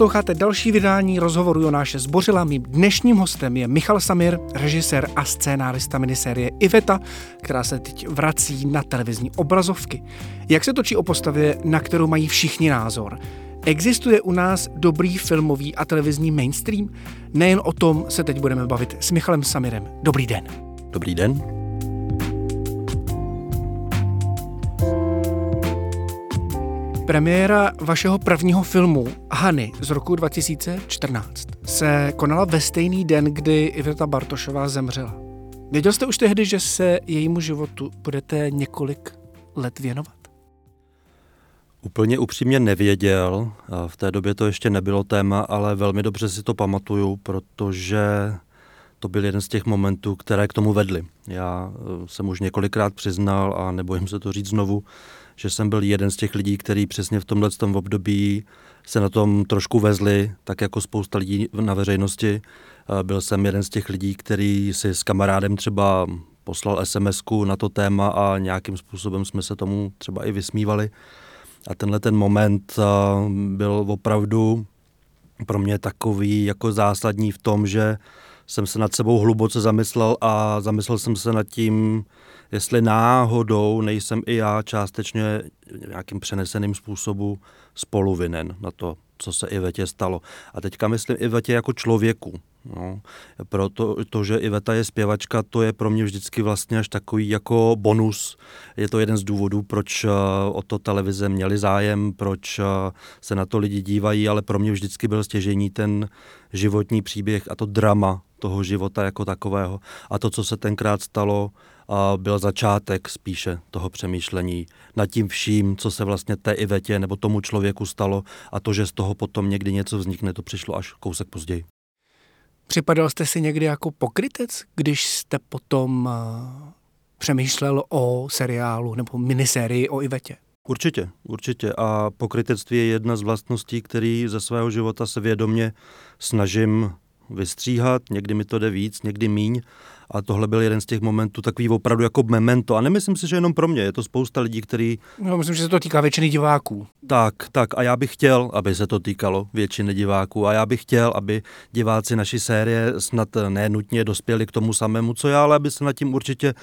Posloucháte další vydání rozhovoru Jonáše Zbořila. Mým dnešním hostem je Michal Samir, režisér a scénárista minisérie Iveta, která se teď vrací na televizní obrazovky. Jak se točí o postavě, na kterou mají všichni názor? Existuje u nás dobrý filmový a televizní mainstream? Nejen o tom se teď budeme bavit s Michalem Samirem. Dobrý den. Dobrý den. Premiéra vašeho prvního filmu Hany z roku 2014 se konala ve stejný den, kdy Iveta Bartošová zemřela. Věděl jste už tehdy, že se jejímu životu budete několik let věnovat? Úplně upřímně nevěděl. V té době to ještě nebylo téma, ale velmi dobře si to pamatuju, protože to byl jeden z těch momentů, které k tomu vedly. Já eh, jsem už několikrát přiznal a nebojím se to říct znovu, že jsem byl jeden z těch lidí, který přesně v tomhle tom období se na tom trošku vezli, tak jako spousta lidí na veřejnosti. Byl jsem jeden z těch lidí, který si s kamarádem třeba poslal sms na to téma a nějakým způsobem jsme se tomu třeba i vysmívali. A tenhle ten moment byl opravdu pro mě takový jako zásadní v tom, že jsem se nad sebou hluboce zamyslel a zamyslel jsem se nad tím, jestli náhodou nejsem i já částečně nějakým přeneseným způsobu spoluvinen na to, co se Ivetě stalo. A teďka myslím Ivetě jako člověku. No, proto, to, že Iveta je zpěvačka, to je pro mě vždycky vlastně až takový jako bonus. Je to jeden z důvodů, proč uh, o to televize měli zájem, proč uh, se na to lidi dívají, ale pro mě vždycky byl stěžení ten životní příběh a to drama toho života jako takového. A to, co se tenkrát stalo, byl začátek spíše toho přemýšlení nad tím vším, co se vlastně té Ivetě nebo tomu člověku stalo a to, že z toho potom někdy něco vznikne, to přišlo až kousek později. Připadal jste si někdy jako pokrytec, když jste potom přemýšlel o seriálu nebo minisérii o Ivetě? Určitě, určitě. A pokrytectví je jedna z vlastností, který ze svého života se vědomě snažím vystříhat, někdy mi to jde víc, někdy míň. A tohle byl jeden z těch momentů, takový opravdu jako memento. A nemyslím si, že jenom pro mě, je to spousta lidí, který... No, myslím, že se to týká většiny diváků. Tak, tak. A já bych chtěl, aby se to týkalo většiny diváků. A já bych chtěl, aby diváci naší série snad nenutně dospěli k tomu samému, co já, ale aby se nad tím určitě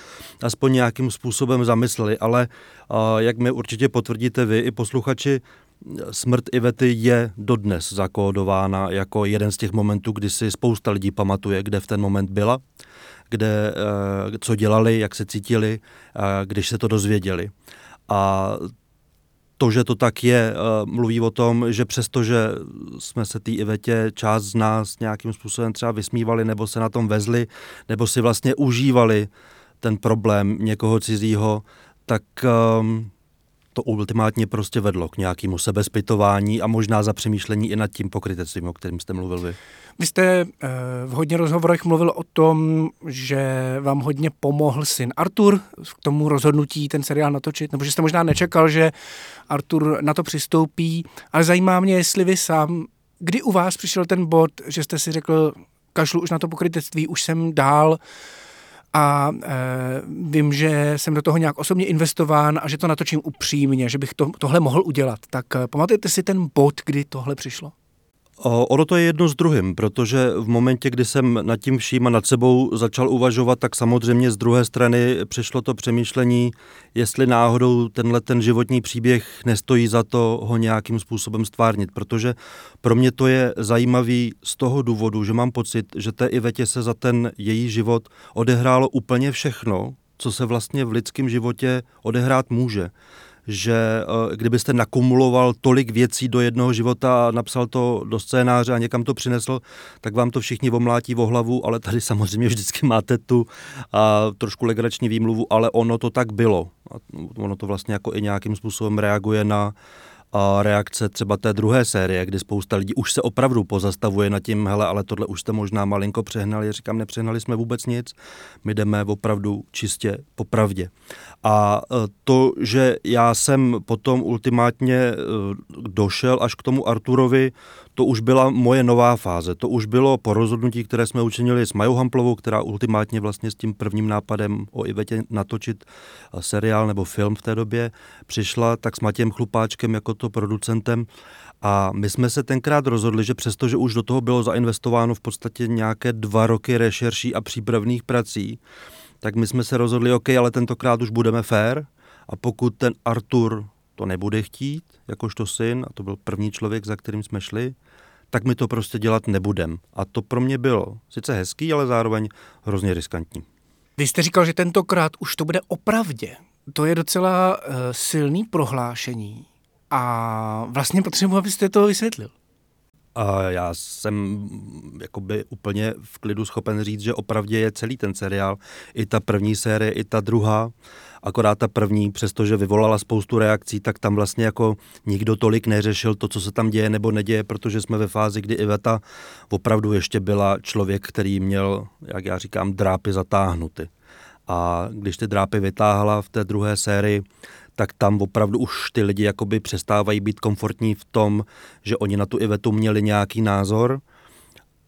aspoň nějakým způsobem zamysleli. Ale jak mi určitě potvrdíte vy i posluchači, Smrt Ivety je dodnes zakódována jako jeden z těch momentů, kdy si spousta lidí pamatuje, kde v ten moment byla, kde, eh, co dělali, jak se cítili, eh, když se to dozvěděli. A to, že to tak je, eh, mluví o tom, že přestože jsme se té Ivetě část z nás nějakým způsobem třeba vysmívali, nebo se na tom vezli, nebo si vlastně užívali ten problém někoho cizího, tak um, to ultimátně prostě vedlo k nějakému sebezpytování a možná za přemýšlení i nad tím pokrytectvím, o kterém jste mluvil vy. Vy jste eh, v hodně rozhovorech mluvil o tom, že vám hodně pomohl syn Artur k tomu rozhodnutí ten seriál natočit, nebo že jste možná nečekal, že Artur na to přistoupí, ale zajímá mě, jestli vy sám, kdy u vás přišel ten bod, že jste si řekl, kašlu už na to pokrytectví, už jsem dál, a e, vím, že jsem do toho nějak osobně investován a že to natočím upřímně, že bych to, tohle mohl udělat. Tak e, pamatujete si ten bod, kdy tohle přišlo? Ono to je jedno s druhým, protože v momentě, kdy jsem nad tím vším a nad sebou začal uvažovat, tak samozřejmě z druhé strany přišlo to přemýšlení, jestli náhodou tenhle ten životní příběh nestojí za to ho nějakým způsobem stvárnit, protože pro mě to je zajímavý z toho důvodu, že mám pocit, že té Ivetě se za ten její život odehrálo úplně všechno, co se vlastně v lidském životě odehrát může že eh, kdybyste nakumuloval tolik věcí do jednoho života a napsal to do scénáře a někam to přinesl, tak vám to všichni omlátí o hlavu, ale tady samozřejmě vždycky máte tu a trošku legrační výmluvu, ale ono to tak bylo. A ono to vlastně jako i nějakým způsobem reaguje na a reakce třeba té druhé série, kdy spousta lidí už se opravdu pozastavuje nad tím, hele, ale tohle už jste možná malinko přehnali. Říkám, nepřehnali jsme vůbec nic, my jdeme opravdu čistě po pravdě. A e, to, že já jsem potom ultimátně e, došel až k tomu Arturovi, to už byla moje nová fáze. To už bylo po rozhodnutí, které jsme učinili s Majou Hamplovou, která ultimátně vlastně s tím prvním nápadem o Ivetě natočit e, seriál nebo film v té době přišla, tak s Matějem Chlupáčkem jako to producentem. A my jsme se tenkrát rozhodli, že přestože už do toho bylo zainvestováno v podstatě nějaké dva roky rešerší a přípravných prací, tak my jsme se rozhodli, OK, ale tentokrát už budeme fair a pokud ten Artur to nebude chtít, jakožto syn, a to byl první člověk, za kterým jsme šli, tak my to prostě dělat nebudem. A to pro mě bylo sice hezký, ale zároveň hrozně riskantní. Vy jste říkal, že tentokrát už to bude opravdě. To je docela uh, silný prohlášení. A vlastně potřebuji, abyste to vysvětlil. A já jsem jakoby úplně v klidu schopen říct, že opravdě je celý ten seriál, i ta první série, i ta druhá, akorát ta první, přestože vyvolala spoustu reakcí, tak tam vlastně jako nikdo tolik neřešil to, co se tam děje nebo neděje, protože jsme ve fázi, kdy Iveta opravdu ještě byla člověk, který měl, jak já říkám, drápy zatáhnuty. A když ty drápy vytáhla v té druhé sérii, tak tam opravdu už ty lidi jakoby přestávají být komfortní v tom, že oni na tu Ivetu měli nějaký názor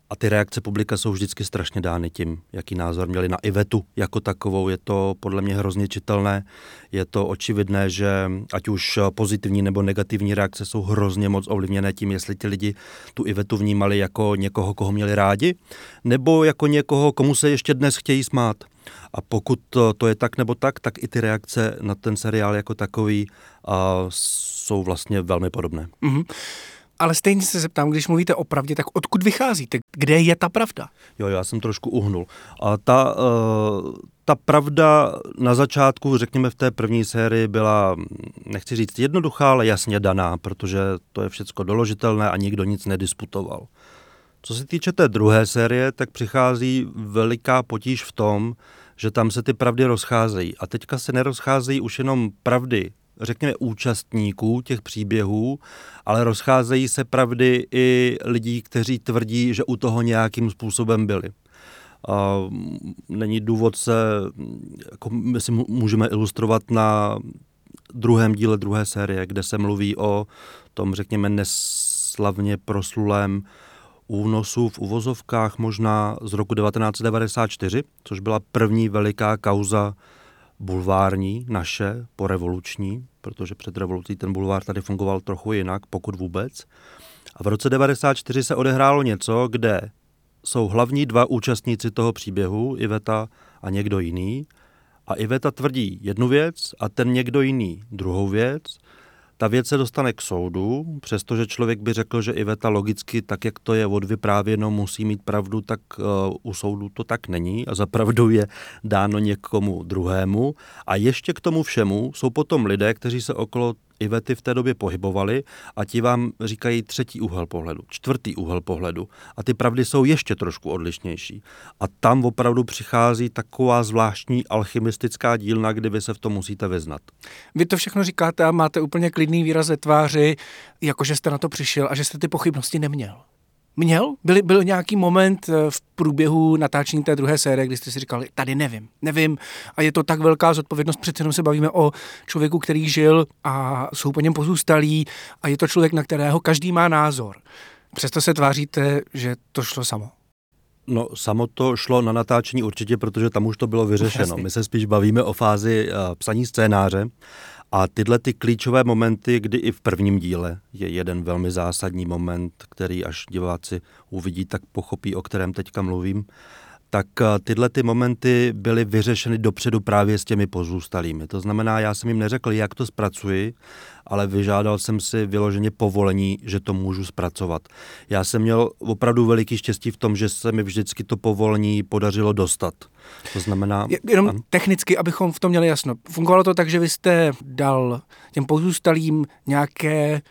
a ty reakce publika jsou vždycky strašně dány tím, jaký názor měli na Ivetu jako takovou. Je to podle mě hrozně čitelné, je to očividné, že ať už pozitivní nebo negativní reakce jsou hrozně moc ovlivněné tím, jestli ti lidi tu Ivetu vnímali jako někoho, koho měli rádi, nebo jako někoho, komu se ještě dnes chtějí smát. A pokud to, je tak nebo tak, tak i ty reakce na ten seriál jako takový a, jsou vlastně velmi podobné. Mm-hmm. Ale stejně se zeptám, když mluvíte o pravdě, tak odkud vycházíte? Kde je ta pravda? Jo, já jsem trošku uhnul. A ta, uh, ta pravda na začátku, řekněme v té první sérii, byla, nechci říct jednoduchá, ale jasně daná, protože to je všecko doložitelné a nikdo nic nedisputoval. Co se týče té druhé série, tak přichází veliká potíž v tom, že tam se ty pravdy rozcházejí. A teďka se nerozcházejí už jenom pravdy, řekněme, účastníků těch příběhů, ale rozcházejí se pravdy i lidí, kteří tvrdí, že u toho nějakým způsobem byli. A není důvod se, jako my si můžeme ilustrovat na druhém díle druhé série, kde se mluví o tom, řekněme, neslavně proslulém únosu v uvozovkách možná z roku 1994, což byla první veliká kauza bulvární, naše, porevoluční, protože před revolucí ten bulvár tady fungoval trochu jinak, pokud vůbec. A v roce 1994 se odehrálo něco, kde jsou hlavní dva účastníci toho příběhu, Iveta a někdo jiný. A Iveta tvrdí jednu věc a ten někdo jiný druhou věc ta věc se dostane k soudu, přestože člověk by řekl, že Iveta logicky, tak jak to je odvyprávěno, musí mít pravdu, tak uh, u soudu to tak není a za pravdu je dáno někomu druhému. A ještě k tomu všemu jsou potom lidé, kteří se okolo Ivety v té době pohybovali a ti vám říkají třetí úhel pohledu, čtvrtý úhel pohledu a ty pravdy jsou ještě trošku odlišnější. A tam opravdu přichází taková zvláštní alchymistická dílna, kdy vy se v tom musíte vyznat. Vy to všechno říkáte a máte úplně klidný výraz ze tváři, jakože jste na to přišel a že jste ty pochybnosti neměl. Měl? Byl, byl nějaký moment eh, v průběhu natáčení té druhé série, kdy jste si říkali, tady nevím, nevím. A je to tak velká zodpovědnost, přece jenom se bavíme o člověku, který žil a jsou po něm pozůstalí a je to člověk, na kterého každý má názor. Přesto se tváříte, že to šlo samo. No, samo to šlo na natáčení určitě, protože tam už to bylo vyřešeno. My se spíš bavíme o fázi uh, psaní scénáře a tyhle ty klíčové momenty, kdy i v prvním díle je jeden velmi zásadní moment, který až diváci uvidí, tak pochopí, o kterém teďka mluvím, tak eh, tyhle ty momenty byly vyřešeny dopředu právě s těmi pozůstalými. To znamená, já jsem jim neřekl, jak to zpracuji, ale vyžádal jsem si vyloženě povolení, že to můžu zpracovat. Já jsem měl opravdu veliký štěstí v tom, že se mi vždycky to povolení podařilo dostat. To znamená... Jenom an... technicky, abychom v tom měli jasno. Fungovalo to tak, že vy jste dal těm pozůstalým nějaké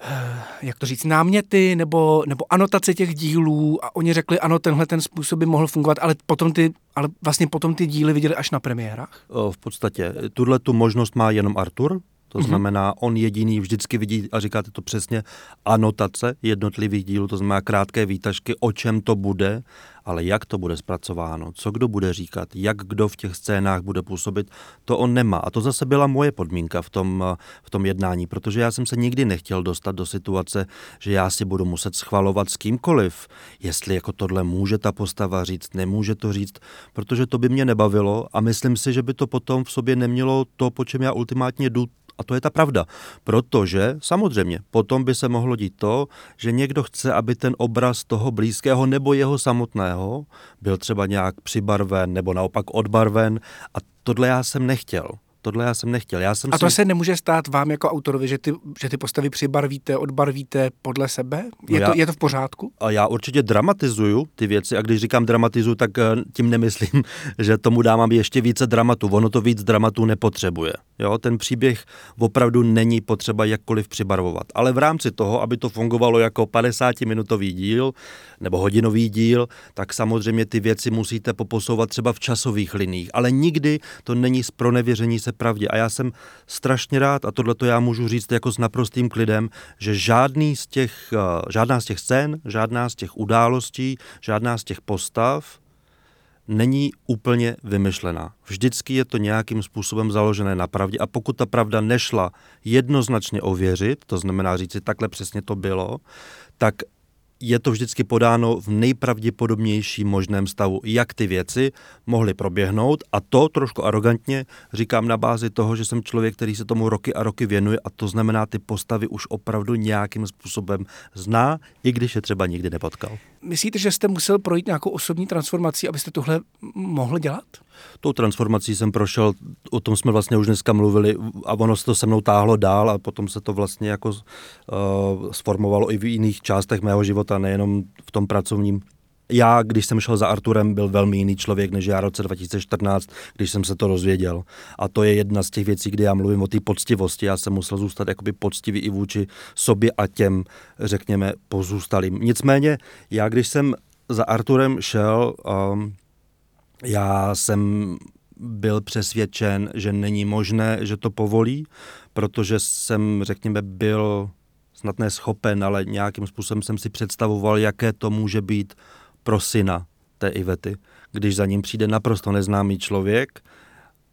jak to říct, náměty nebo, nebo anotace těch dílů a oni řekli, ano, tenhle ten způsob by mohl fungovat, ale potom ty, ale vlastně potom ty díly viděli až na premiérách? V podstatě. Tuhle tu možnost má jenom Artur, to mhm. znamená, on jediný vždycky vidí, a říkáte to přesně, anotace jednotlivých dílů, to znamená krátké výtažky, o čem to bude, ale jak to bude zpracováno, co kdo bude říkat, jak kdo v těch scénách bude působit, to on nemá. A to zase byla moje podmínka v tom, v tom jednání, protože já jsem se nikdy nechtěl dostat do situace, že já si budu muset schvalovat s kýmkoliv, jestli jako tohle může ta postava říct, nemůže to říct, protože to by mě nebavilo a myslím si, že by to potom v sobě nemělo to, po čem já ultimátně jdu, a to je ta pravda. Protože samozřejmě potom by se mohlo dít to, že někdo chce, aby ten obraz toho blízkého nebo jeho samotného byl třeba nějak přibarven nebo naopak odbarven a tohle já jsem nechtěl tohle já jsem nechtěl. Já jsem a to si... se nemůže stát vám jako autorovi, že ty, že ty postavy přibarvíte, odbarvíte podle sebe? Je, no já, to, je to v pořádku? A já určitě dramatizuju ty věci a když říkám dramatizuju, tak eh, tím nemyslím, že tomu dám ještě více dramatu. Ono to víc dramatu nepotřebuje. Jo, ten příběh opravdu není potřeba jakkoliv přibarvovat. Ale v rámci toho, aby to fungovalo jako 50-minutový díl nebo hodinový díl, tak samozřejmě ty věci musíte poposouvat třeba v časových liních. Ale nikdy to není z pronevěření se pravdě. A já jsem strašně rád, a tohle to já můžu říct jako s naprostým klidem, že žádný z těch, eh, žádná z těch scén, žádná z těch událostí, žádná z těch postav není úplně vymyšlená. Vždycky je to nějakým způsobem založené na pravdě a pokud ta pravda nešla jednoznačně ověřit, to znamená říct si, takhle přesně to bylo, tak je to vždycky podáno v nejpravděpodobnějším možném stavu, jak ty věci mohly proběhnout a to trošku arrogantně říkám na bázi toho, že jsem člověk, který se tomu roky a roky věnuje a to znamená ty postavy už opravdu nějakým způsobem zná, i když je třeba nikdy nepotkal. Myslíte, že jste musel projít nějakou osobní transformací, abyste tohle mohl dělat? Tou transformací jsem prošel, o tom jsme vlastně už dneska mluvili a ono se to se mnou táhlo dál a potom se to vlastně jako uh, sformovalo i v jiných částech mého života, nejenom v tom pracovním já, když jsem šel za Arturem, byl velmi jiný člověk než já v roce 2014, když jsem se to dozvěděl. A to je jedna z těch věcí, kdy já mluvím o té poctivosti. Já jsem musel zůstat jakoby poctivý i vůči sobě a těm, řekněme, pozůstalým. Nicméně, já když jsem za Arturem šel, um, já jsem byl přesvědčen, že není možné, že to povolí, protože jsem, řekněme, byl snad neschopen, ale nějakým způsobem jsem si představoval, jaké to může být pro syna té Ivety, když za ním přijde naprosto neznámý člověk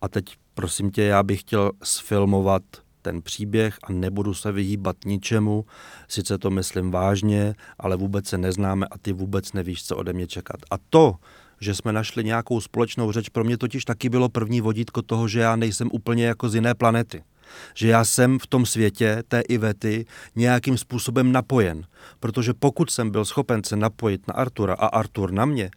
a teď prosím tě, já bych chtěl sfilmovat ten příběh a nebudu se vyhýbat ničemu, sice to myslím vážně, ale vůbec se neznáme a ty vůbec nevíš, co ode mě čekat. A to, že jsme našli nějakou společnou řeč, pro mě totiž taky bylo první vodítko toho, že já nejsem úplně jako z jiné planety že já jsem v tom světě té Ivety nějakým způsobem napojen. Protože pokud jsem byl schopen se napojit na Artura a Artur na mě,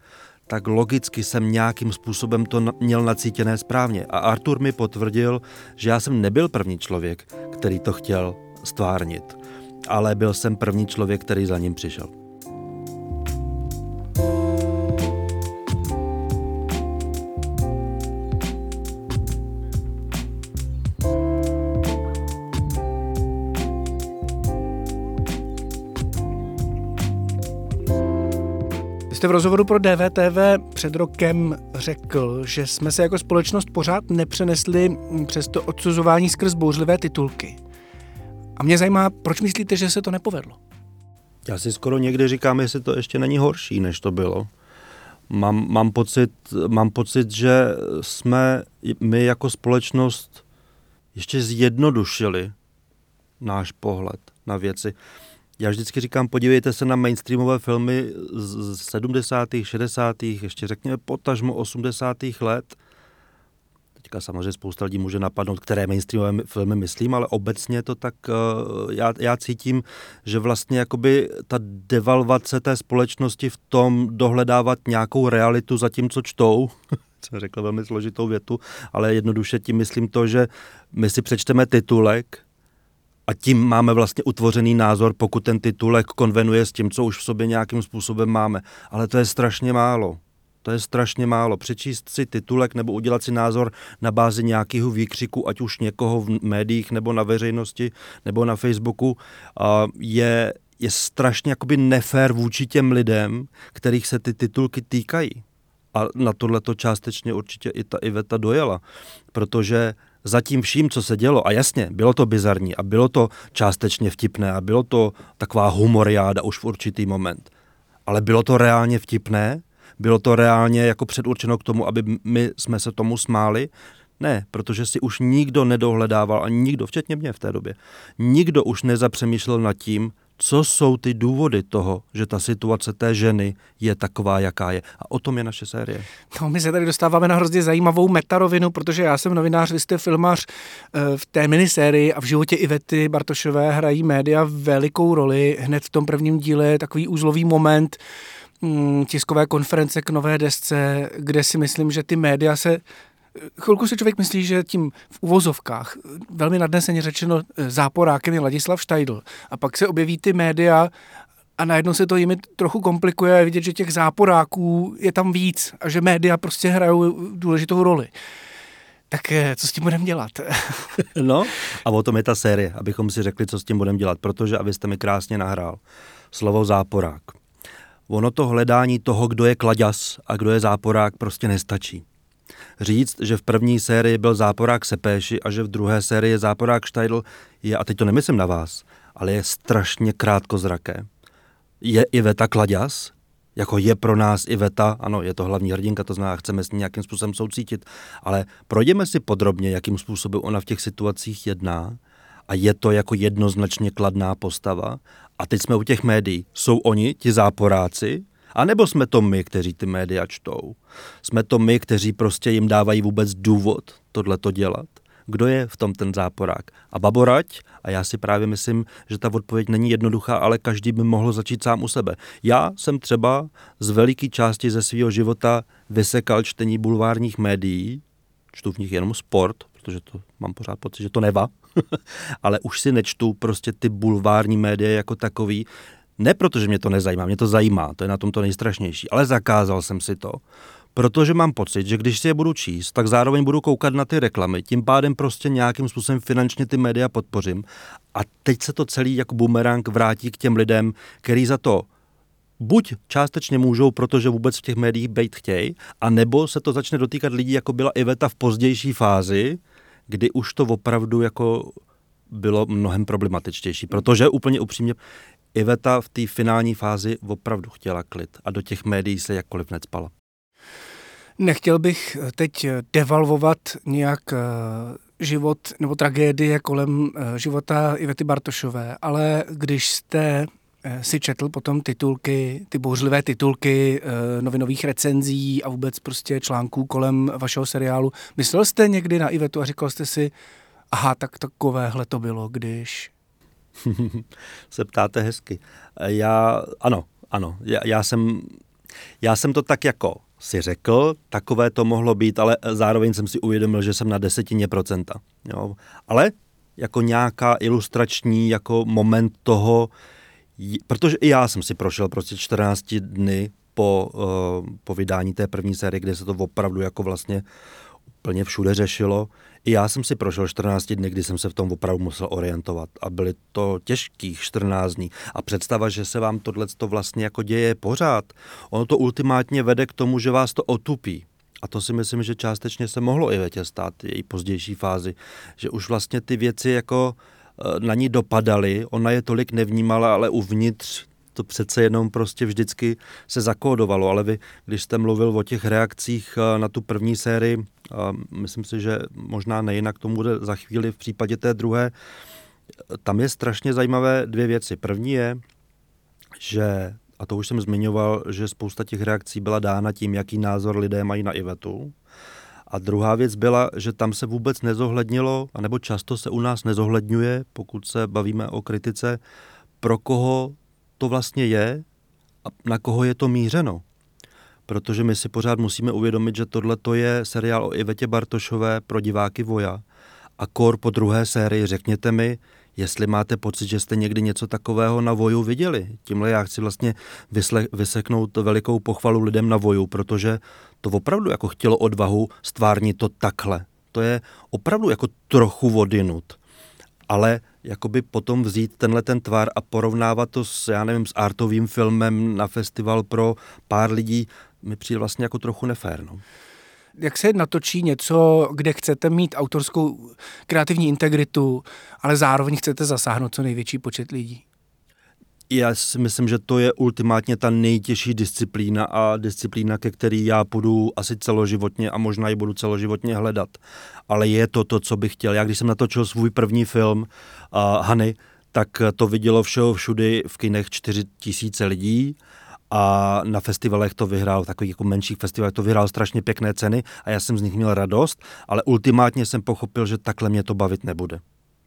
tak logicky jsem nějakým způsobem to měl nacítěné správně. A Artur mi potvrdil, že já jsem nebyl první člověk, který to chtěl stvárnit, ale byl jsem první člověk, který za ním přišel. Jste v rozhovoru pro DVTV před rokem řekl, že jsme se jako společnost pořád nepřenesli přes to odsuzování skrz bouřlivé titulky. A mě zajímá, proč myslíte, že se to nepovedlo? Já si skoro někdy říkám, jestli to ještě není horší, než to bylo. Mám, mám, pocit, mám pocit, že jsme my jako společnost ještě zjednodušili náš pohled na věci. Já vždycky říkám, podívejte se na mainstreamové filmy z 70., 60., ještě řekněme potažmo 80. let. Teď Teďka samozřejmě spousta lidí může napadnout, které mainstreamové filmy myslím, ale obecně to tak uh, já, já cítím, že vlastně jakoby ta devalvace té společnosti v tom dohledávat nějakou realitu za tím, co čtou, jsem řekl velmi složitou větu, ale jednoduše tím myslím to, že my si přečteme titulek a tím máme vlastně utvořený názor, pokud ten titulek konvenuje s tím, co už v sobě nějakým způsobem máme. Ale to je strašně málo. To je strašně málo. Přečíst si titulek nebo udělat si názor na bázi nějakého výkřiku, ať už někoho v médiích nebo na veřejnosti nebo na Facebooku, je, je strašně jakoby nefér vůči těm lidem, kterých se ty titulky týkají. A na tohle to částečně určitě i ta Iveta dojela, protože zatím vším, co se dělo, a jasně, bylo to bizarní a bylo to částečně vtipné a bylo to taková humoriáda už v určitý moment, ale bylo to reálně vtipné? Bylo to reálně jako předurčeno k tomu, aby my jsme se tomu smáli? Ne, protože si už nikdo nedohledával a nikdo, včetně mě v té době, nikdo už nezapřemýšlel nad tím, co jsou ty důvody toho, že ta situace té ženy je taková, jaká je. A o tom je naše série. No, my se tady dostáváme na hrozně zajímavou metarovinu, protože já jsem novinář, vy jste filmař eh, v té minisérii a v životě Ivety Bartošové hrají média velikou roli. Hned v tom prvním díle takový úzlový moment, mm, tiskové konference k nové desce, kde si myslím, že ty média se chvilku si člověk myslí, že tím v uvozovkách, velmi nadneseně řečeno, eh, záporákem je Ladislav Štajdl. A pak se objeví ty média a najednou se to jimi trochu komplikuje vidět, že těch záporáků je tam víc a že média prostě hrajou důležitou roli. Tak eh, co s tím budeme dělat? no a o tom je ta série, abychom si řekli, co s tím budeme dělat, protože, abyste mi krásně nahrál, slovo záporák. Ono to hledání toho, kdo je klaďas a kdo je záporák, prostě nestačí říct, že v první sérii byl záporák Sepéši a že v druhé sérii je záporák Štajdl, je, a teď to nemyslím na vás, ale je strašně krátkozraké. Je Iveta Klaďas, jako je pro nás Iveta, ano, je to hlavní hrdinka, to znamená, chceme s ní nějakým způsobem soucítit, ale projdeme si podrobně, jakým způsobem ona v těch situacích jedná a je to jako jednoznačně kladná postava. A teď jsme u těch médií. Jsou oni, ti záporáci, a nebo jsme to my, kteří ty média čtou? Jsme to my, kteří prostě jim dávají vůbec důvod tohle to dělat? Kdo je v tom ten záporák? A baborať? A já si právě myslím, že ta odpověď není jednoduchá, ale každý by mohl začít sám u sebe. Já jsem třeba z veliké části ze svého života vysekal čtení bulvárních médií, čtu v nich jenom sport, protože to mám pořád pocit, že to neva, ale už si nečtu prostě ty bulvární média jako takový, ne protože mě to nezajímá, mě to zajímá, to je na tom to nejstrašnější, ale zakázal jsem si to, protože mám pocit, že když si je budu číst, tak zároveň budu koukat na ty reklamy, tím pádem prostě nějakým způsobem finančně ty média podpořím. A teď se to celý jako bumerang vrátí k těm lidem, který za to buď částečně můžou, protože vůbec v těch médiích být chtějí, a nebo se to začne dotýkat lidí, jako byla Iveta v pozdější fázi, kdy už to opravdu jako bylo mnohem problematičtější, protože úplně upřímně Iveta v té finální fázi opravdu chtěla klid a do těch médií se jakkoliv necpala. Nechtěl bych teď devalvovat nějak eh, život nebo tragédie kolem eh, života Ivety Bartošové, ale když jste eh, si četl potom titulky, ty bouřlivé titulky novinových recenzí a vůbec prostě článků kolem vašeho seriálu, myslel jste někdy na Ivetu a říkal jste si, aha, tak takovéhle to bylo, když se ptáte hezky. Já, ano, ano, já, já, jsem, já jsem to tak jako si řekl, takové to mohlo být, ale zároveň jsem si uvědomil, že jsem na desetině procenta. Jo. Ale jako nějaká ilustrační jako moment toho, protože i já jsem si prošel prostě 14 dny po, uh, po vydání té první série, kde se to opravdu jako vlastně úplně všude řešilo, i já jsem si prošel 14 dny, kdy jsem se v tom opravdu musel orientovat a byly to těžkých 14 dní. A představa, že se vám tohle vlastně jako děje pořád, ono to ultimátně vede k tomu, že vás to otupí. A to si myslím, že částečně se mohlo i Vetě stát, její pozdější fázi, že už vlastně ty věci jako eh, na ní dopadaly, ona je tolik nevnímala, ale uvnitř to přece jenom prostě vždycky se zakódovalo, ale vy, když jste mluvil o těch reakcích eh, na tu první sérii, myslím si, že možná nejinak tomu bude za chvíli v případě té druhé, tam je strašně zajímavé dvě věci. První je, že, a to už jsem zmiňoval, že spousta těch reakcí byla dána tím, jaký názor lidé mají na Ivetu. A druhá věc byla, že tam se vůbec nezohlednilo, anebo často se u nás nezohledňuje, pokud se bavíme o kritice, pro koho to vlastně je a na koho je to mířeno. Protože my si pořád musíme uvědomit, že tohle je seriál o Ivetě Bartošové pro diváky Voja. A kor po druhé sérii řekněte mi, jestli máte pocit, že jste někdy něco takového na Voju viděli. Tímhle já chci vlastně vysle, vyseknout velikou pochvalu lidem na Voju, protože to opravdu jako chtělo odvahu stvárnit to takhle. To je opravdu jako trochu vodinut. Ale jakoby potom vzít tenhle ten tvar a porovnávat to s, já nevím, s artovým filmem na festival pro pár lidí, mi přijde vlastně jako trochu nefér. No jak se natočí něco, kde chcete mít autorskou kreativní integritu, ale zároveň chcete zasáhnout co největší počet lidí? Já si myslím, že to je ultimátně ta nejtěžší disciplína a disciplína, ke který já půjdu asi celoživotně a možná i budu celoživotně hledat. Ale je to to, co bych chtěl. Já když jsem natočil svůj první film uh, Hany, tak to vidělo všeho všudy v kinech 4 tisíce lidí a na festivalech to vyhrál, takových jako menších festivalech to vyhrál strašně pěkné ceny a já jsem z nich měl radost, ale ultimátně jsem pochopil, že takhle mě to bavit nebude.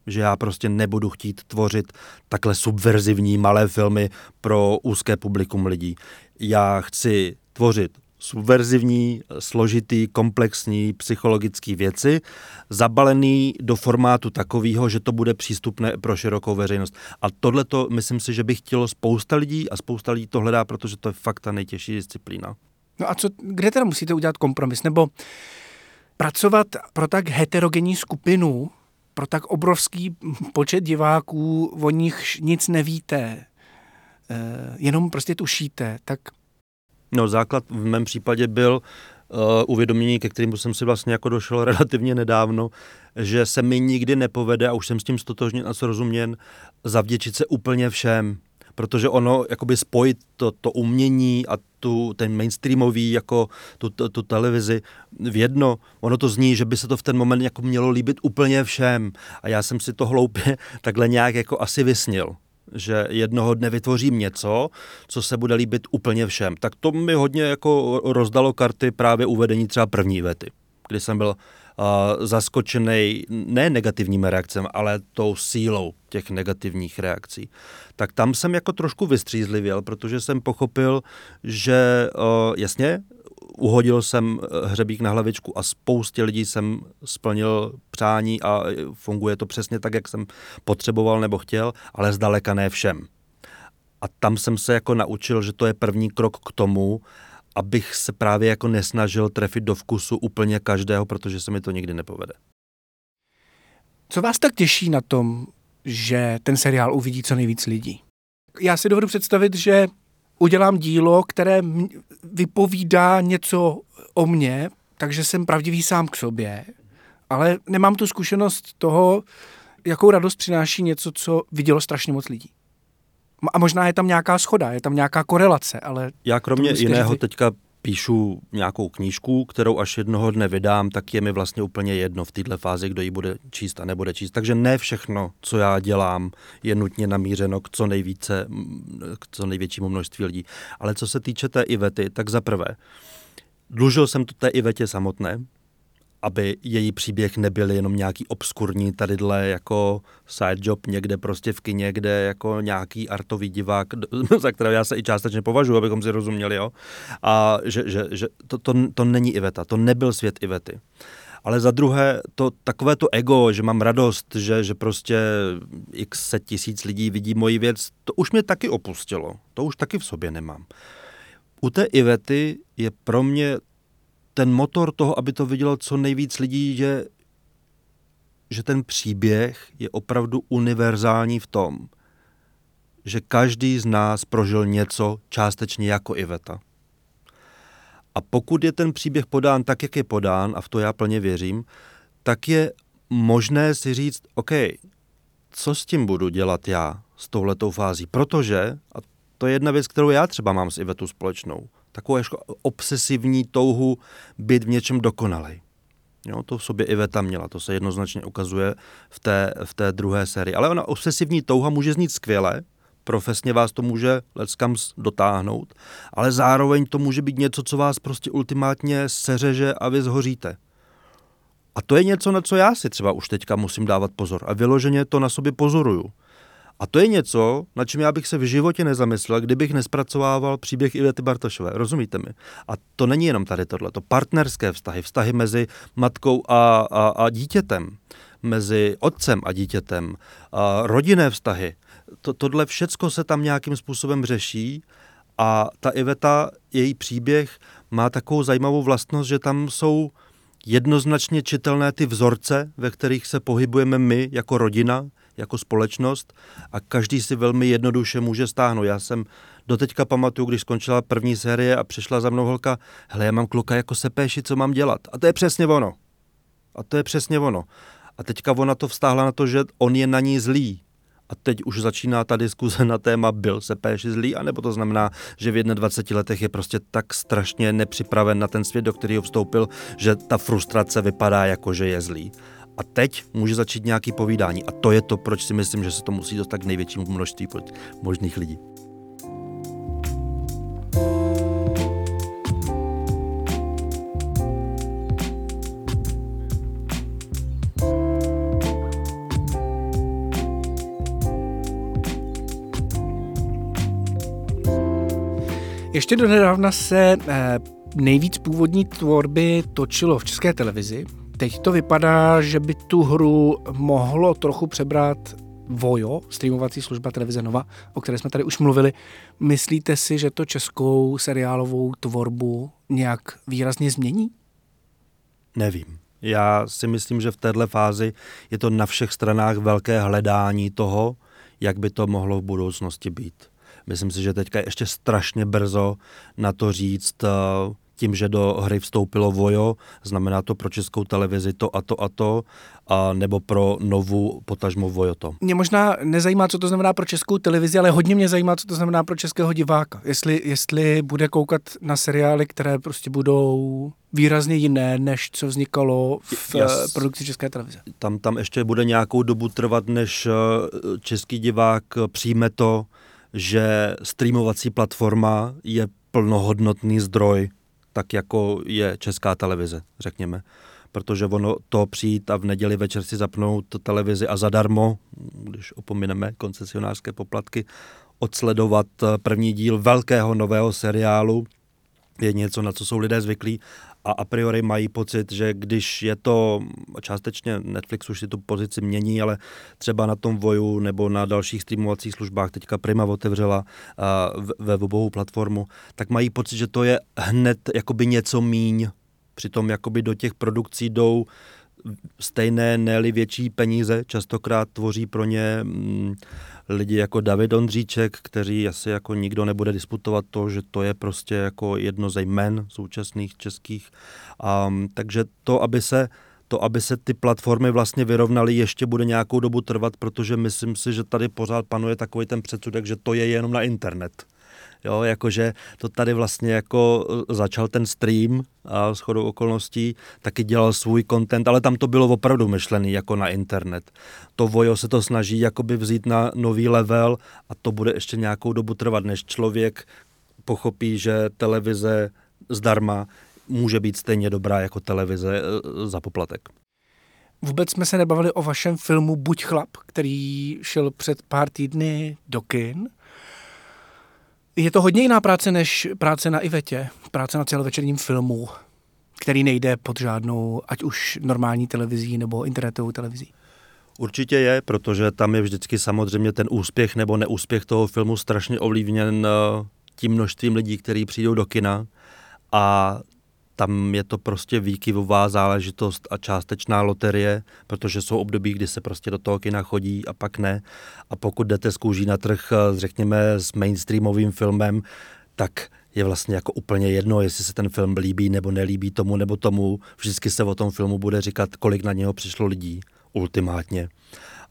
Že já prostě nebudu chtít tvořit takhle subverzivní malé filmy pro úzké publikum lidí. Já chci tvořit subverzivní, složitý, komplexní psychologické věci, zabalený do formátu takového, že to bude přístupné pro širokou veřejnost. A tohle to myslím si, že by chtělo spousta lidí a spousta lidí to hledá, protože to je fakt ta nejtěžší disciplína. No a co, kde teda musíte udělat kompromis? Nebo pracovat pro tak heterogenní skupinu, pro tak obrovský počet diváků, o nich nic nevíte, eh, jenom prostě tušíte, tak No základ v mém případě byl uh, uvědomění, ke kterému jsem si vlastně jako došel relativně nedávno, že se mi nikdy nepovede, a už jsem s tím stotožněn a srozuměn, zavděčit se úplně všem. Protože ono, jakoby spojit to, to umění a tu, ten mainstreamový, jako tu, tu, tu televizi v jedno, ono to zní, že by se to v ten moment jako mělo líbit úplně všem. A já jsem si to hloupě takhle nějak jako asi vysnil že jednoho dne vytvořím něco, co se bude líbit úplně všem. Tak to mi hodně jako rozdalo karty právě uvedení třeba první vety, kdy jsem byl uh, zaskočený ne negativními reakcemi, ale tou sílou těch negativních reakcí. Tak tam jsem jako trošku vystřízlivěl, protože jsem pochopil, že uh, jasně, uhodil jsem eh, hřebík na hlavičku a spoustě lidí jsem splnil přání a funguje to přesně tak, jak jsem potřeboval nebo chtěl, ale zdaleka ne všem. A tam jsem se jako naučil, že to je první krok k tomu, abych se právě jako nesnažil trefit do vkusu úplně každého, protože se mi to nikdy nepovede. Co vás tak těší na tom, že ten seriál uvidí co nejvíc lidí? Já si dovedu představit, že udělám dílo, které vypovídá něco o mně, takže jsem pravdivý sám k sobě, ale nemám tu zkušenost toho, jakou radost přináší něco, co vidělo strašně moc lidí. A možná je tam nějaká schoda, je tam nějaká korelace, ale... Já kromě jiného říct... teďka píšu nějakou knížku, kterou až jednoho dne vydám, tak je mi vlastně úplně jedno v této fázi, kdo ji bude číst a nebude číst. Takže ne všechno, co já dělám, je nutně namířeno k co nejvíce, k co největšímu množství lidí. Ale co se týče té Ivety, tak za prvé, dlužil jsem to té Ivetě samotné, aby její příběh nebyl jenom nějaký obskurní tadyhle jako side job někde prostě v kině, kde jako nějaký artový divák, za kterého já se i částečně považuji, abychom si rozuměli, jo. A že, že, že to, to, to není Iveta, to nebyl svět Ivety. Ale za druhé, to takové to ego, že mám radost, že, že prostě x set tisíc lidí vidí moji věc, to už mě taky opustilo. To už taky v sobě nemám. U té Ivety je pro mě ten motor toho, aby to vidělo co nejvíc lidí, že, že ten příběh je opravdu univerzální v tom, že každý z nás prožil něco částečně jako Iveta. A pokud je ten příběh podán tak, jak je podán, a v to já plně věřím, tak je možné si říct, OK, co s tím budu dělat já s touhletou fází, protože, a to je jedna věc, kterou já třeba mám s Ivetou společnou, takovou jako obsesivní touhu být v něčem dokonalej. Jo, to v sobě Iveta měla, to se jednoznačně ukazuje v té, v té druhé sérii. Ale ona obsesivní touha může znít skvěle, profesně vás to může leckam dotáhnout, ale zároveň to může být něco, co vás prostě ultimátně seřeže a vy zhoříte. A to je něco, na co já si třeba už teďka musím dávat pozor. A vyloženě to na sobě pozoruju. A to je něco, na čem já bych se v životě nezamyslel, kdybych nespracovával příběh Ivety Bartošové. Rozumíte mi? A to není jenom tady tohle, to partnerské vztahy, vztahy mezi matkou a, a, a dítětem, mezi otcem a dítětem, a rodinné vztahy. To, tohle všecko se tam nějakým způsobem řeší a ta Iveta, její příběh má takovou zajímavou vlastnost, že tam jsou jednoznačně čitelné ty vzorce, ve kterých se pohybujeme my jako rodina, jako společnost a každý si velmi jednoduše může stáhnout. Já jsem doteďka pamatuju, když skončila první série a přišla za mnou holka, hele, já mám kluka jako sepéši, co mám dělat? A to je přesně ono. A to je přesně ono. A teďka ona to vztáhla na to, že on je na ní zlý. A teď už začíná ta diskuze na téma, byl se péši zlý, anebo to znamená, že v 21 letech je prostě tak strašně nepřipraven na ten svět, do kterého vstoupil, že ta frustrace vypadá jako, že je zlý. A teď může začít nějaký povídání. A to je to, proč si myslím, že se to musí dostat k největšímu množství možných lidí. Ještě do nedávna se eh, nejvíc původní tvorby točilo v české televizi. Teď to vypadá, že by tu hru mohlo trochu přebrat Vojo, streamovací služba televize Nova, o které jsme tady už mluvili. Myslíte si, že to českou seriálovou tvorbu nějak výrazně změní? Nevím. Já si myslím, že v této fázi je to na všech stranách velké hledání toho, jak by to mohlo v budoucnosti být. Myslím si, že teďka je ještě strašně brzo na to říct, eh, tím, že do hry vstoupilo Vojo, znamená to pro českou televizi to a to a to, a nebo pro novou potažmo to. Mě možná nezajímá, co to znamená pro českou televizi, ale hodně mě zajímá, co to znamená pro českého diváka. Jestli, jestli bude koukat na seriály, které prostě budou výrazně jiné, než co vznikalo v Jas, produkci České televize. Tam, tam ještě bude nějakou dobu trvat, než eh, český divák přijme to, že streamovací platforma je plnohodnotný zdroj, tak jako je česká televize, řekněme. Protože ono to přijít a v neděli večer si zapnout televizi a zadarmo, když opomineme koncesionářské poplatky, odsledovat první díl velkého nového seriálu, je něco, na co jsou lidé zvyklí a a priori mají pocit, že když je to částečně Netflix už si tu pozici mění, ale třeba na tom Voju nebo na dalších streamovacích službách, teďka Prima otevřela ve webovou platformu, tak mají pocit, že to je hned jakoby něco míň. Přitom jakoby do těch produkcí jdou stejné, ne větší peníze, častokrát tvoří pro ně mm, lidi jako David Ondříček, kteří asi jako nikdo nebude disputovat to, že to je prostě jako jedno ze jmen současných českých. Um, takže to, aby se to, aby se ty platformy vlastně vyrovnaly, ještě bude nějakou dobu trvat, protože myslím si, že tady pořád panuje takový ten předsudek, že to je jenom na internet. Jo, jakože to tady vlastně jako e, začal ten stream a s chodou okolností taky dělal svůj content, ale tam to bylo opravdu myšlený jako na internet. To Vojo se to snaží jakoby vzít na nový level a to bude ještě nějakou dobu trvat, než člověk pochopí, že televize zdarma může být stejně dobrá jako televize e, za poplatek. Vůbec jsme se nebavili o vašem filmu Buď chlap, který šel před pár týdny do kin. Je to hodně jiná práce než práce na Ivetě, práce na celovečerním filmu, který nejde pod žádnou, ať už normální televizí nebo internetovou televizí. Určitě je, protože tam je vždycky samozřejmě ten úspěch nebo neúspěch toho filmu strašně ovlivněn eh, tím množstvím lidí, kteří přijdou do kina a tam je to prostě výkyvová záležitost a částečná loterie, protože jsou období, kdy se prostě do toho kina chodí a pak ne. A pokud jdete z kůží na trh, řekněme, s mainstreamovým filmem, tak je vlastně jako úplně jedno, jestli se ten film líbí nebo nelíbí tomu nebo tomu. Vždycky se o tom filmu bude říkat, kolik na něho přišlo lidí, ultimátně.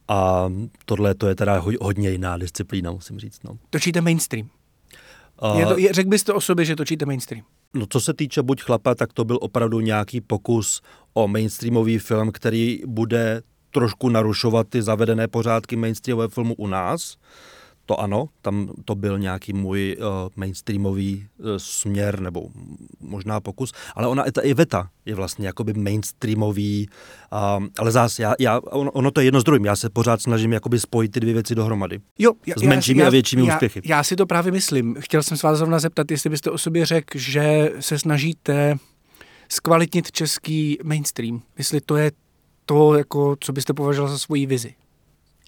A tohle to je teda hodně jiná disciplína, musím říct. No. Točíte mainstream? Uh, je to, je, řekl byste o sobě, že točíte mainstream? No co se týče Buď chlapa, tak to byl opravdu nějaký pokus o mainstreamový film, který bude trošku narušovat ty zavedené pořádky mainstreamového filmu u nás. To ano, tam to byl nějaký můj uh, mainstreamový uh, směr nebo možná pokus, ale ona, ta Iveta je vlastně jakoby mainstreamový, uh, ale zás, já, já, ono, ono to je jedno z druhým, já se pořád snažím jakoby spojit ty dvě věci dohromady. Jo, já, s menšími já, a většími já, úspěchy. Já si to právě myslím. Chtěl jsem se vás zrovna zeptat, jestli byste o sobě řekl, že se snažíte zkvalitnit český mainstream. Jestli to je to, jako, co byste považoval za svoji vizi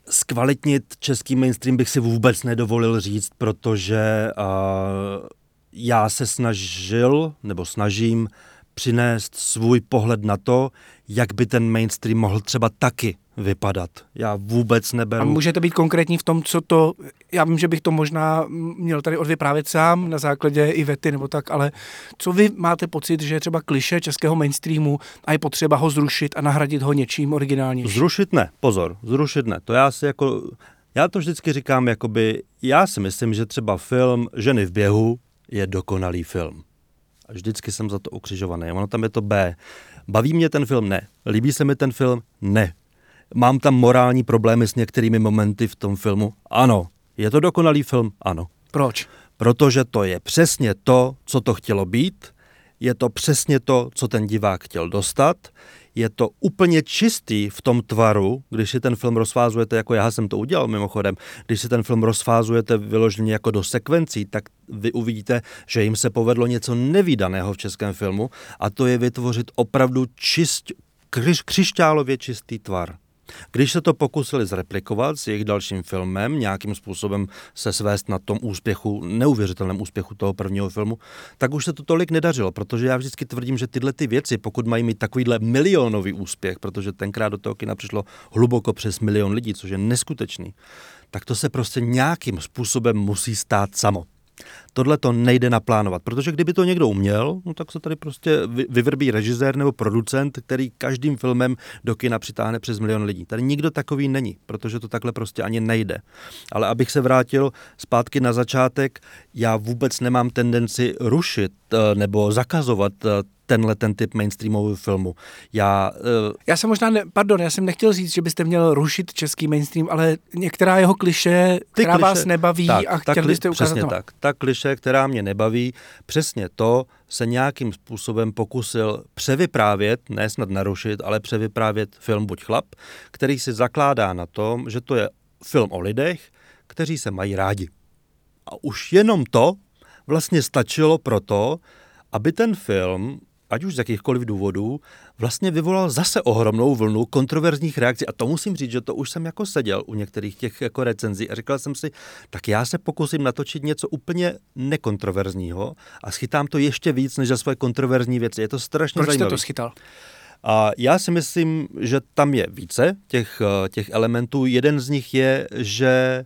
zkvalitnit český mainstream bych si vůbec nedovolil říct, protože uh, já se snažil, nebo snažím přinést svůj pohled na to, jak by ten mainstream mohl třeba taky vypadat. Já vůbec neberu. A můžete být konkrétní v tom, co to, já vím, že bych to možná měl tady odvyprávět sám na základě i vety nebo tak, ale co vy máte pocit, že je třeba kliše českého mainstreamu a je potřeba ho zrušit a nahradit ho něčím originálnějším? Zrušit ne, pozor, zrušit ne. To já si jako, já to vždycky říkám, jakoby, já si myslím, že třeba film Ženy v běhu je dokonalý film. A vždycky jsem za to ukřižovaný. Ono tam je to B. Baví mě ten film? Ne. Líbí se mi ten film? Ne. Mám tam morální problémy s některými momenty v tom filmu? Ano. Je to dokonalý film? Ano. Proč? Protože to je přesně to, co to chtělo být, je to přesně to, co ten divák chtěl dostat, je to úplně čistý v tom tvaru, když si ten film rozfázujete, jako já jsem to udělal mimochodem, když si ten film rozfázujete vyloženě jako do sekvencí, tak vy uvidíte, že jim se povedlo něco nevýdaného v českém filmu a to je vytvořit opravdu čist, křiš, křišťálově čistý tvar. Když se to pokusili zreplikovat s jejich dalším filmem, nějakým způsobem se svést na tom úspěchu, neuvěřitelném úspěchu toho prvního filmu, tak už se to tolik nedařilo, protože já vždycky tvrdím, že tyhle ty věci, pokud mají mít takovýhle milionový úspěch, protože tenkrát do toho kina přišlo hluboko přes milion lidí, což je neskutečný, tak to se prostě nějakým způsobem musí stát samo. Tohle to nejde naplánovat, protože kdyby to někdo uměl, no tak se tady prostě vyvrbí režisér nebo producent, který každým filmem do kina přitáhne přes milion lidí. Tady nikdo takový není, protože to takhle prostě ani nejde. Ale abych se vrátil zpátky na začátek, já vůbec nemám tendenci rušit eh, nebo zakazovat eh, tenhle ten typ mainstreamového filmu. Já, uh... já jsem možná, ne, pardon, já jsem nechtěl říct, že byste měl rušit český mainstream, ale některá jeho kliše, Ty která kliše, vás nebaví tak, a chtěl byste ukázat Přesně tak. Ta kliše, která mě nebaví, přesně to se nějakým způsobem pokusil převyprávět, ne snad narušit, ale převyprávět film Buď chlap, který si zakládá na tom, že to je film o lidech, kteří se mají rádi. A už jenom to vlastně stačilo pro to, aby ten film ať už z jakýchkoliv důvodů, vlastně vyvolal zase ohromnou vlnu kontroverzních reakcí. A to musím říct, že to už jsem jako seděl u některých těch jako recenzí a říkal jsem si, tak já se pokusím natočit něco úplně nekontroverzního a schytám to ještě víc než za svoje kontroverzní věci. Je to strašně Proč zajímavé. Proč to schytal? A já si myslím, že tam je více těch, těch elementů. Jeden z nich je, že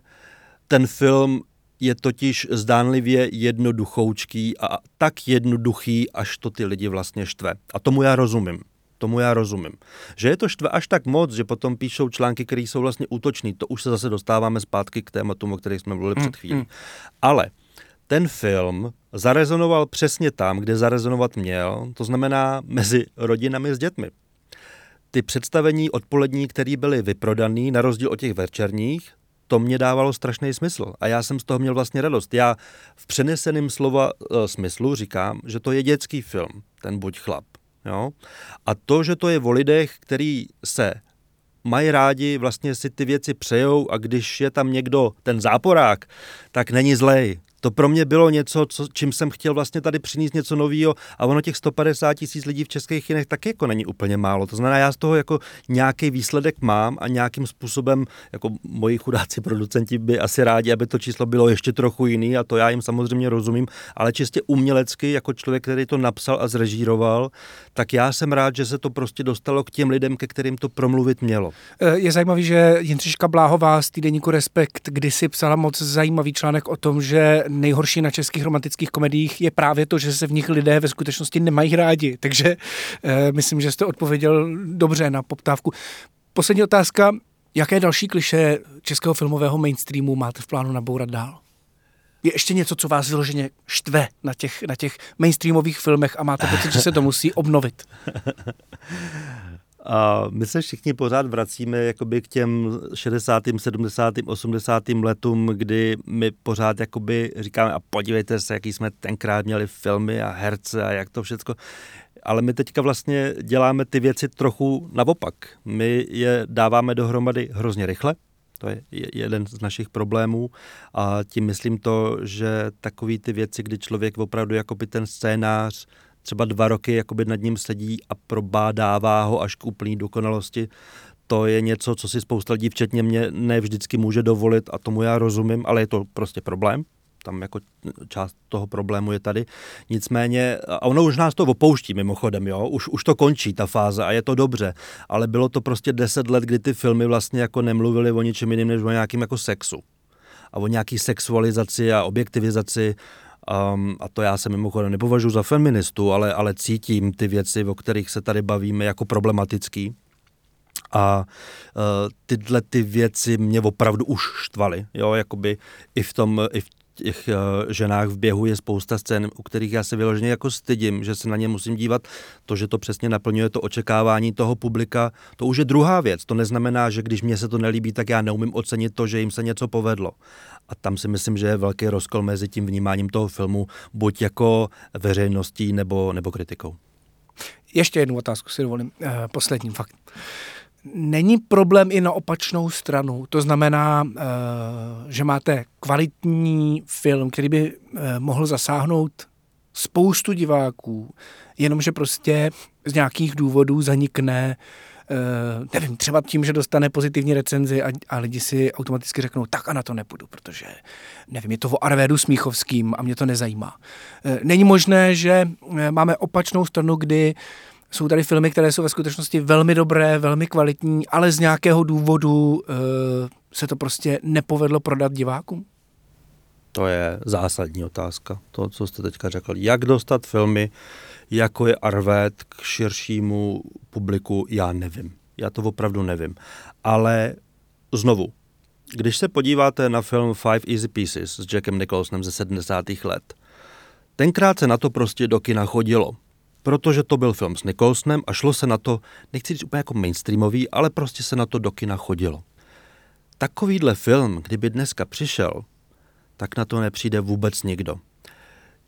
ten film je totiž zdánlivě jednoduchoučký a tak jednoduchý, až to ty lidi vlastně štve. A tomu já rozumím. Tomu já rozumím. Že je to štve až tak moc, že potom píšou články, které jsou vlastně útoční. To už se zase dostáváme zpátky k tématu, o kterých jsme mluvili před mm, chvílí. Mm. Ale ten film zarezonoval přesně tam, kde zarezonovat měl, to znamená mezi rodinami s dětmi. Ty představení odpolední, které byly vyprodané, na rozdíl od těch večerních, to mě dávalo strašný smysl a já jsem z toho měl vlastně radost. Já v přeneseném slova e, smyslu říkám, že to je dětský film, ten Buď chlap. Jo? A to, že to je o lidech, který se mají rádi, vlastně si ty věci přejou a když je tam někdo, ten záporák, tak není zlej to pro mě bylo něco, co, čím jsem chtěl vlastně tady přinést něco nového a ono těch 150 tisíc lidí v českých kinech taky jako není úplně málo. To znamená, já z toho jako nějaký výsledek mám a nějakým způsobem, jako moji chudáci producenti by asi rádi, aby to číslo bylo ještě trochu jiný a to já jim samozřejmě rozumím, ale čistě umělecky, jako člověk, který to napsal a zrežíroval, tak já jsem rád, že se to prostě dostalo k těm lidem, ke kterým to promluvit mělo. Eh, je zajímavý, že Jindřiška Bláhová z týdeníku Respekt kdysi psala moc zajímavý článek o tom, že nejhorší na českých romantických komediích je právě to, že se v nich lidé ve skutečnosti nemají rádi. Takže eh, myslím, že jste odpověděl dobře na poptávku. Poslední otázka. Jaké další kliše českého filmového mainstreamu máte v plánu nabourat dál? Je ještě něco, co vás vyloženě štve na těch, na těch mainstreamových filmech a máte pocit, že se to musí obnovit? A my se všichni pořád vracíme jakoby k těm 60., 70., 80. letům, kdy my pořád jakoby říkáme a podívejte se, jaký jsme tenkrát měli filmy a herce a jak to všechno. Ale my teďka vlastně děláme ty věci trochu naopak. My je dáváme dohromady hrozně rychle, to je jeden z našich problémů a tím myslím to, že takový ty věci, kdy člověk opravdu jakoby ten scénář třeba dva roky jakoby nad ním sedí a probádává ho až k úplný dokonalosti, to je něco, co si spousta lidí, včetně mě, ne vždycky může dovolit a tomu já rozumím, ale je to prostě problém. Tam jako část toho problému je tady. Nicméně, a ono už nás to opouští mimochodem, jo, už, už to končí ta fáze a je to dobře, ale bylo to prostě deset let, kdy ty filmy vlastně jako nemluvily o ničem jiném, než o nějakým jako sexu a o nějaký sexualizaci a objektivizaci Um, a to já se mimochodem nepovažuji za feministu, ale, ale cítím ty věci, o kterých se tady bavíme, jako problematický. A uh, tyhle ty věci mě opravdu už štvaly, jo, jakoby i v tom, i v těch uh, ženách v běhu je spousta scén, u kterých já se vyloženě jako stydím, že se na ně musím dívat. To, že to přesně naplňuje to očekávání toho publika, to už je druhá věc. To neznamená, že když mě se to nelíbí, tak já neumím ocenit to, že jim se něco povedlo. A tam si myslím, že je velký rozkol mezi tím vnímáním toho filmu, buď jako veřejností nebo, nebo kritikou. Ještě jednu otázku si dovolím, eh, poslední fakt. Není problém i na opačnou stranu. To znamená, eh, že máte kvalitní film, který by eh, mohl zasáhnout spoustu diváků, jenomže prostě z nějakých důvodů zanikne Uh, nevím, třeba tím, že dostane pozitivní recenzi a, a lidi si automaticky řeknou, tak a na to nepůjdu, protože, nevím, je to o Arvédu Smíchovským a mě to nezajímá. Uh, není možné, že máme opačnou stranu, kdy jsou tady filmy, které jsou ve skutečnosti velmi dobré, velmi kvalitní, ale z nějakého důvodu uh, se to prostě nepovedlo prodat divákům? To je zásadní otázka, to, co jste teďka řekl. Jak dostat filmy, jako je Arvet, k širšímu publiku, já nevím. Já to opravdu nevím. Ale znovu, když se podíváte na film Five Easy Pieces s Jackem Nicholsonem ze 70. let, tenkrát se na to prostě do kina chodilo protože to byl film s Nicholsonem a šlo se na to, nechci říct úplně jako mainstreamový, ale prostě se na to do kina chodilo. Takovýhle film, kdyby dneska přišel, tak na to nepřijde vůbec nikdo.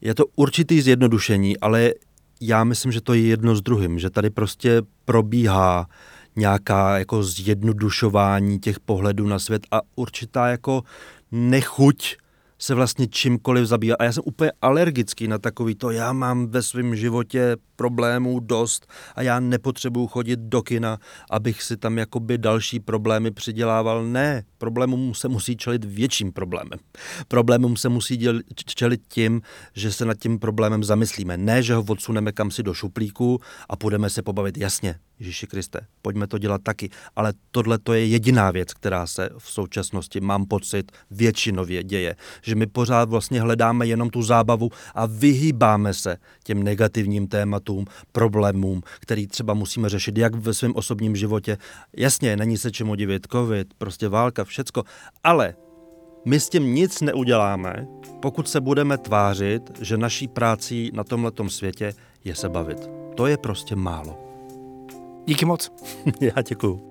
Je to určitý zjednodušení, ale já myslím, že to je jedno s druhým, že tady prostě probíhá nějaká jako zjednodušování těch pohledů na svět a určitá jako nechuť se vlastně čímkoliv zabývá. A já jsem úplně alergický na takový to, já mám ve svém životě problémů dost a já nepotřebuju chodit do kina, abych si tam jakoby další problémy přidělával. Ne, problémům se musí čelit větším problémem. Problémům se musí děl, čelit tím, že se nad tím problémem zamyslíme. Ne, že ho odsuneme kam si do šuplíku a půjdeme se pobavit. Jasně, Ježíši Kriste, pojďme to dělat taky. Ale tohle to je jediná věc, která se v současnosti, mám pocit, většinově děje. My pořád vlastně hledáme jenom tu zábavu a vyhýbáme se těm negativním tématům, problémům, který třeba musíme řešit jak ve svém osobním životě. Jasně, není se čemu divit, covid, prostě válka, všecko, ale my s tím nic neuděláme, pokud se budeme tvářit, že naší práci na tomhletom světě je se bavit. To je prostě málo. Díky moc. Já děkuju.